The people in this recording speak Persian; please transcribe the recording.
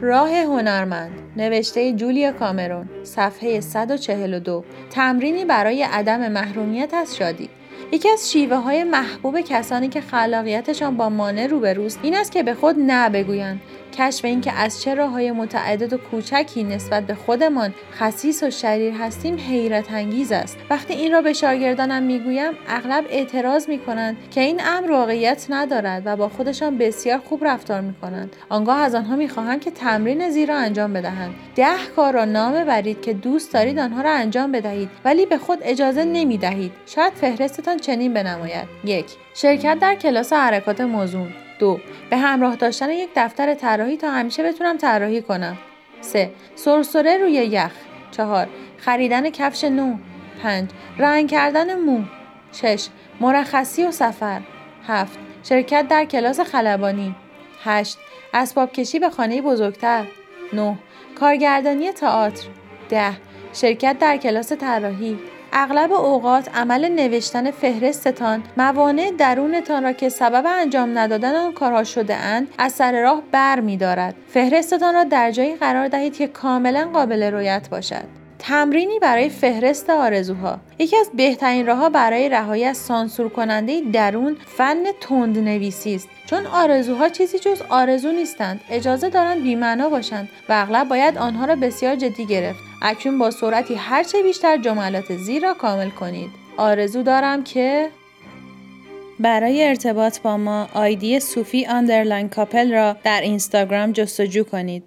راه هنرمند نوشته جولیا کامرون صفحه 142 تمرینی برای عدم محرومیت از شادی. یکی از شیوه های محبوب کسانی که خلاقیتشان با مانع روبروست این است که به خود نه بگویند کشف اینکه از چه های متعدد و کوچکی نسبت به خودمان خصیص و شریر هستیم حیرت انگیز است. وقتی این را به شاگردانم می‌گویم اغلب اعتراض می‌کنند که این امر واقعیت ندارد و با خودشان بسیار خوب رفتار می‌کنند. آنگاه از آنها می‌خواهم که تمرین زیرا انجام بدهند. ده کار را نام برید که دوست دارید آنها را انجام بدهید ولی به خود اجازه نمی‌دهید. شاید فهرستتان چنین بنماید. یک شرکت در کلاس حرکات موزون. دو به همراه داشتن یک دفتر طراحی تا همیشه بتونم طراحی کنم. 3. سرسره روی یخ. 4. خریدن کفش نو. 5. رنگ کردن مو. 6. مرخصی و سفر. 7. شرکت در کلاس خلبانی. 8. اسباب کشی به خانه بزرگتر. 9. کارگردانی تئاتر. 10. شرکت در کلاس طراحی. اغلب اوقات عمل نوشتن فهرستتان موانع درونتان را که سبب انجام ندادن آن کارها شده اند از سر راه بر می دارد. فهرستتان را در جایی قرار دهید که کاملا قابل رویت باشد. تمرینی برای فهرست آرزوها. یکی از بهترین راهها برای رهایی از سانسور کننده درون فن تند نویسی است. چون آرزوها چیزی جز آرزو نیستند اجازه دارند بیمعنا باشند و اغلب باید آنها را بسیار جدی گرفت. اکنون با سرعتی هرچه بیشتر جملات زیر را کامل کنید. آرزو دارم که برای ارتباط با ما آیدی صوفی underline couple را در اینستاگرام جستجو کنید.